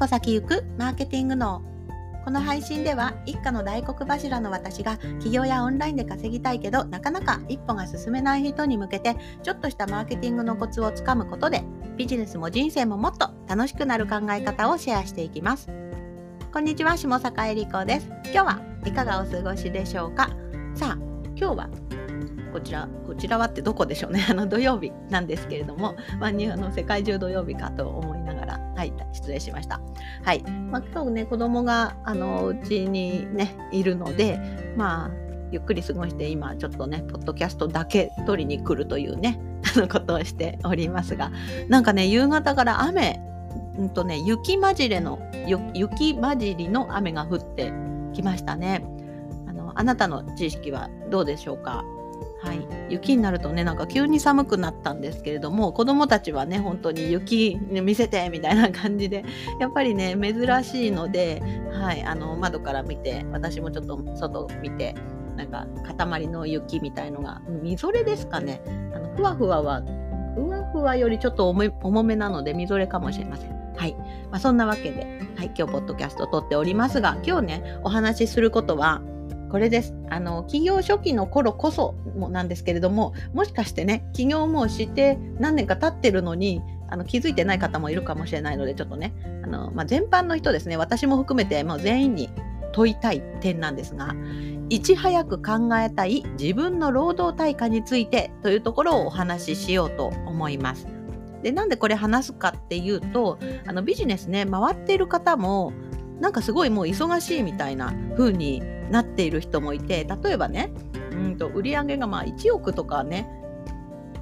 歩先行くマーケティング脳。この配信では一家の大黒柱の私が起業やオンラインで稼ぎたいけどなかなか一歩が進めない人に向けてちょっとしたマーケティングのコツをつかむことでビジネスも人生ももっと楽しくなる考え方をシェアしていきます。こんにちは下坂恵理子です。今日はいかがお過ごしでしょうか？さあ今日はこちらこちらはってどこでしょうね。あの土曜日なんですけれども、まあ、あの世界中土曜日かと思いながらはい失礼しました。はい、まあ、今日ね子供があのうちにねいるのでまあゆっくり過ごして今ちょっとねポッドキャストだけ取りに来るというねあの ことをしておりますがなんかね夕方から雨うんとね雪混じれの雪混じりの雨が降ってきましたね。あのあなたの知識はどうでしょうか？はい、雪になるとねなんか急に寒くなったんですけれども子どもたちはね本当に雪見せてみたいな感じでやっぱりね珍しいので、はい、あの窓から見て私もちょっと外見てなんか塊の雪みたいのがみぞれですかねあのふわふわはふわふわよりちょっと重めなのでみぞれかもしれません。はい。まあ、そんなわけで、はい、今日ポッドキャスト撮っておりますが、今日ね、お話しすることは、これです。あの、企業初期の頃こそもなんですけれども、もしかしてね、起業もして何年か経ってるのに、あの気づいてない方もいるかもしれないので、ちょっとね、あのまあ、全般の人ですね、私も含めてもう全員に問いたい点なんですが、いち早く考えたい自分の労働対価についてというところをお話ししようと思います。で、なんでこれ話すかっていうと、あのビジネスね、回っている方も、なんかすごいもう忙しいみたいな風になっている人もいて例えばねうんと売上がまあ1億とかね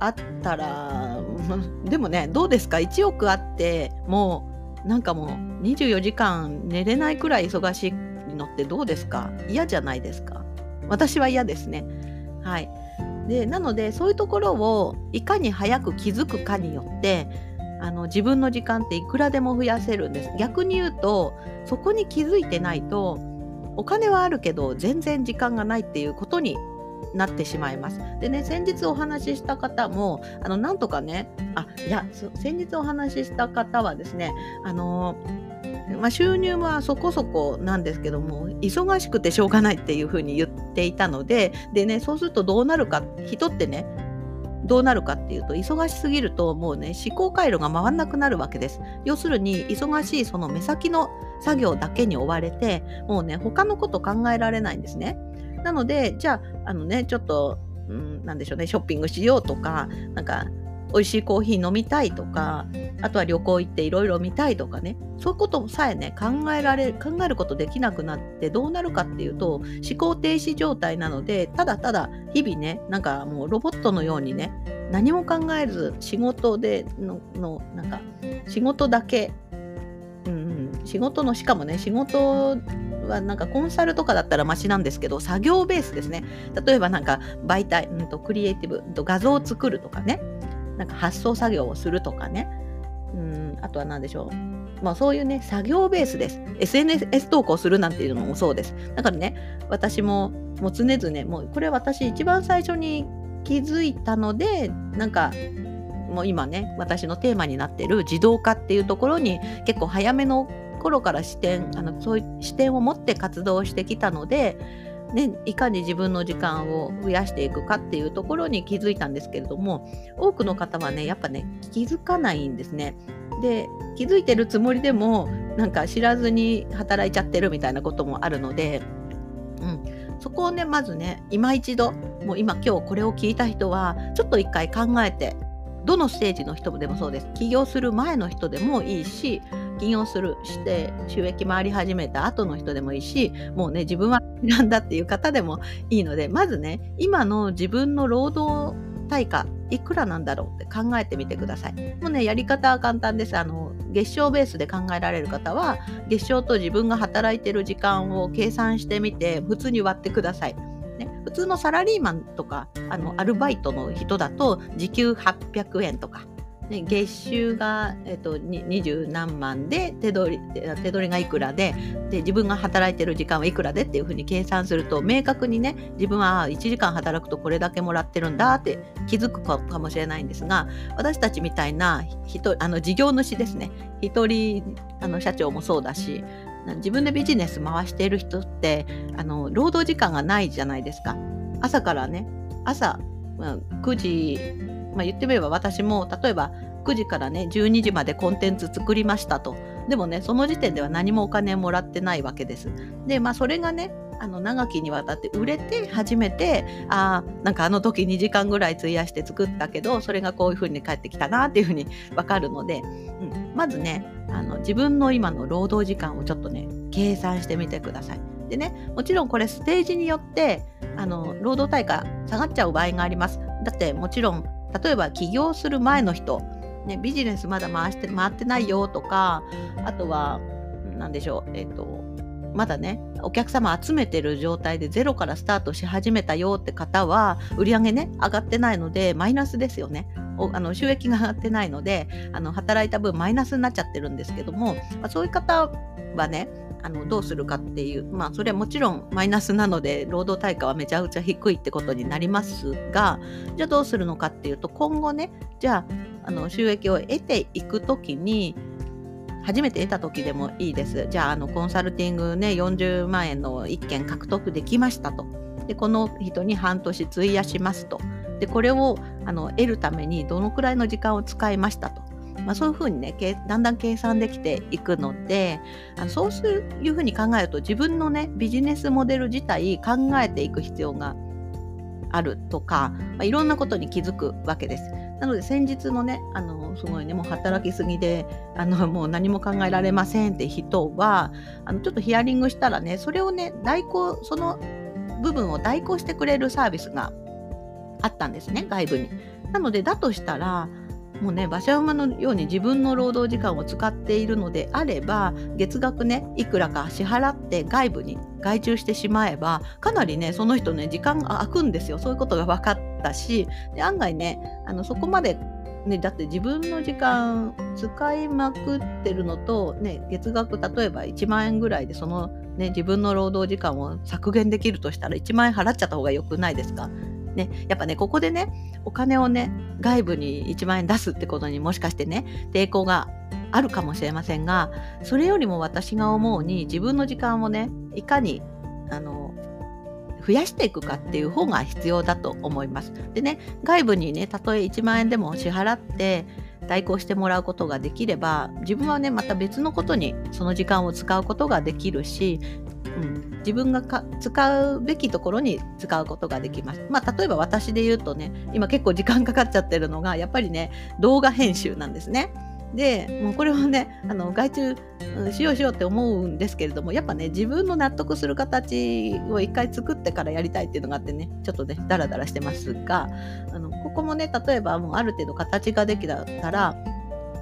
あったら でもねどうですか？1億あってもうなんかもう24時間寝れないくらい忙しいのってどうですか？嫌じゃないですか？私は嫌ですね。はい。でなのでそういうところをいかに早く気づくかによってあの自分の時間っていくらでも増やせるんです。逆に言うとそこに気づいてないとお金はあるけど全然時間がないっていうことになってしまいます。でね先日お話しした方もあのなんとかねあいや先日お話しした方はですねあのまあ、収入はそこそこなんですけども忙しくてしょうがないっていうふうに言っていたのででねそうするとどうなるか人ってねどうなるかっていうと忙しすぎるともうね思考回路が回んなくなるわけです要するに忙しいその目先の作業だけに追われてもうね他のこと考えられないんですね。なのでじゃああのねちょっと、うん、なんでしょうねショッピングしようとかなんか美味しいコーヒー飲みたいとかあとは旅行行っていろいろ見たいとかねそういうことさえね考えられ考えることできなくなってどうなるかっていうと思考停止状態なのでただただ日々ねなんかもうロボットのようにね何も考えず仕事でののなんか仕事だけ、仕事のしかもね仕事はなんかコンサルとかだったらマシなんですけど作業ベースですね例えばなんか媒体、うん、とクリエイティブ、うん、と画像を作るとかねなんか発送作業をするとかね、うん、あとは何でしょう。まあそういうね、作業ベースです。SNS 投稿するなんていうのもそうです。だからね、私ももう常々、もうこれ私一番最初に気づいたので、なんかもう今ね、私のテーマになってる自動化っていうところに結構早めの頃から視点、あのそういう視点を持って活動してきたので、ね、いかに自分の時間を増やしていくかっていうところに気づいたんですけれども多くの方はねやっぱね気づかないんですね。で気づいてるつもりでもなんか知らずに働いちゃってるみたいなこともあるので、うん、そこをねまずね今一度もう今今日これを聞いた人はちょっと一回考えてどのステージの人でもそうです。起業する前の人でもいいし起業するして収益回り始めた後の人でもいいしもうね自分は選んだっていう方でもいいのでまずね今の自分の労働対価いくらなんだろうって考えてみてください。もうねやり方は簡単です。あの月賞ベースで考えられる方は月賞と自分が働いてる時間を計算してみて普通に割ってください。ね、普通のサラリーマンとかあのアルバイトの人だと時給800円とかね、月収が、えっと、二十何万で手取り手取りがいくらでで自分が働いてる時間はいくらでっていうふうに計算すると明確にね自分は1時間働くとこれだけもらってるんだって気づくかもしれないんですが私たちみたいなあの事業主ですね。一人あの社長もそうだし自分でビジネス回している人ってあの労働時間がないじゃないですか。朝からね朝、9時、まあ、言ってみれば私も例えば9時からね12時までコンテンツ作りましたとでもねその時点では何もお金もらってないわけですでまあそれがねあの長きにわたって売れて初めてあなんかあの時2時間ぐらい費やして作ったけどそれがこういう風に返ってきたなっていう風に分かるので、うん、まずねあの自分の今の労働時間をちょっとね計算してみてください。でねもちろんこれステージによってあの労働対価下がっちゃう場合があります。だってもちろん例えば起業する前の人、ね、ビジネスまだ回して回ってないよとかあとは何でしょうえっ、ー、とまだねお客様集めてる状態でゼロからスタートし始めたよって方は売り上げね上がってないのでマイナスですよね。あの収益が上がってないのであの働いた分マイナスになっちゃってるんですけども、まあ、そういう方はねあのどうするかっていうまあそれはもちろんマイナスなので労働対価はめちゃくちゃ低いってことになりますがじゃあどうするのかっていうと今後ねじゃああの収益を得ていく時に初めて得た時でもいいです。じゃあ、あのコンサルティングね、40万円の1件獲得できましたと。で、この人に半年費やしますと。で、これをあの得るためにどのくらいの時間を使いましたと。まあ、そういうふうにねだんだん計算できていくのであのそういうふうに考えると自分のねビジネスモデル自体考えていく必要があるとか、まあ、いろんなことに気づくわけです。なので先日のねあのすごいねもう働きすぎであのもう何も考えられませんって人はあのちょっとヒアリングしたらねそれをね代行その部分を代行してくれるサービスがあったんですね外部に。なのでだとしたらもうね馬車馬のように自分の労働時間を使っているのであれば月額ねいくらか支払って外部に外注してしまえばかなりねその人ね時間が空くんですよそういうことが分かったしで案外ねあのそこまでね、だって自分の時間使いまくってるのと、ね、月額例えば1万円ぐらいでその、ね、自分の労働時間を削減できるとしたら1万円払っちゃった方が良くないですか？ね、やっぱね、ここでね、お金をね、外部に1万円出すってことにもしかしてね、抵抗があるかもしれませんが、それよりも私が思うに、自分の時間をね、いかに、あの、増やしていくかっていう方が必要だと思います。でね、外部にね、たとえ1万円でも支払って、代行してもらうことができれば自分はねまた別のことにその時間を使うことができるしうん、自分が使うべきところに使うことができます。まあ、例えば私で言うとね、今結構時間かかっちゃってるのが、やっぱりね、動画編集なんですね。で、もうこれをね、あの外注しようしようって思うんですけれども、やっぱね、自分の納得する形を一回作ってからやりたいっていうのがあってね、ちょっとね、ダラダラしてますが、あのここもね、例えばもうある程度形ができたら、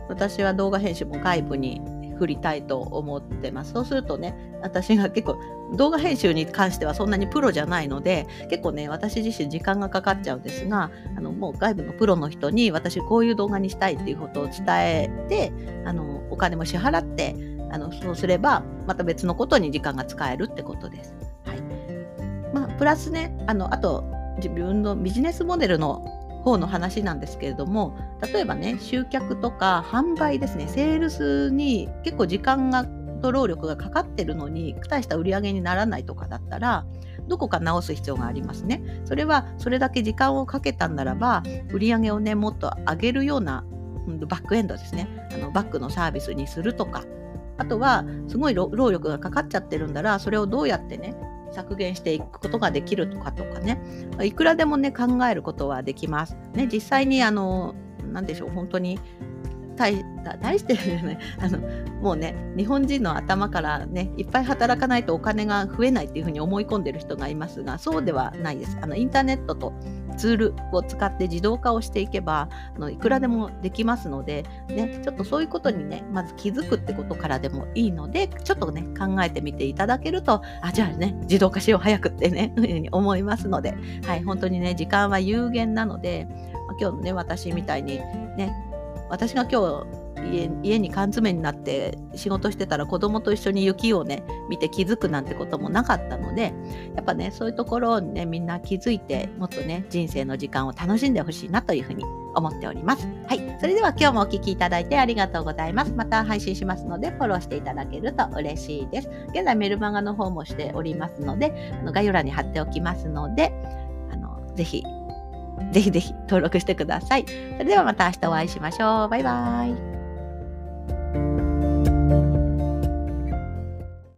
私は動画編集も外部に振りたいと思ってます。そうするとね、私が結構動画編集に関してはそんなにプロじゃないので、結構ね、私自身時間がかかっちゃうんですが、あのもう外部のプロの人に私こういう動画にしたいっていうことを伝えて、あのお金も支払って、あのそうすればまた別のことに時間が使えるってことです。はい。まあ、プラスね、あのあと自分のビジネスモデルの方の話なんですけれども例えばね集客とか販売ですねセールスに結構時間がと労力がかかってるのに大した売り上げにならないとかだったらどこか直す必要がありますね。それはそれだけ時間をかけたならば売り上げをねもっと上げるようなバックエンドですねあのバックのサービスにするとかあとはすごい労力がかかっちゃってるんだらそれをどうやってね削減していくことができるとかとかねいくらでもね考えることはできます。ね、実際にあの何でしょう本当に大大してるじゃないあのもうね日本人の頭からねいっぱい働かないとお金が増えないっていうふうに思い込んでる人がいますがそうではないです。あのインターネットとツールを使って自動化をしていけばあのいくらでもできますので、ね、ちょっとそういうことにねまず気づくってことからでもいいのでちょっとね考えてみていただけるとあじゃあね自動化しよう早くってね思いますので、はい、本当にね時間は有限なので、まあ、今日のね私みたいにね私が今日家に缶詰になって仕事してたら子供と一緒に雪をね見て気づくなんてこともなかったのでやっぱねそういうところをねみんな気づいてもっとね人生の時間を楽しんでほしいなというふうに思っております。はい。それでは今日もお聞きいただいてありがとうございます。また配信しますのでフォローしていただけると嬉しいです。現在メルマガの方もしておりますのであの概要欄に貼っておきますのであのぜひぜひぜひ登録してください。それではまた明日お会いしましょう。バイバイ。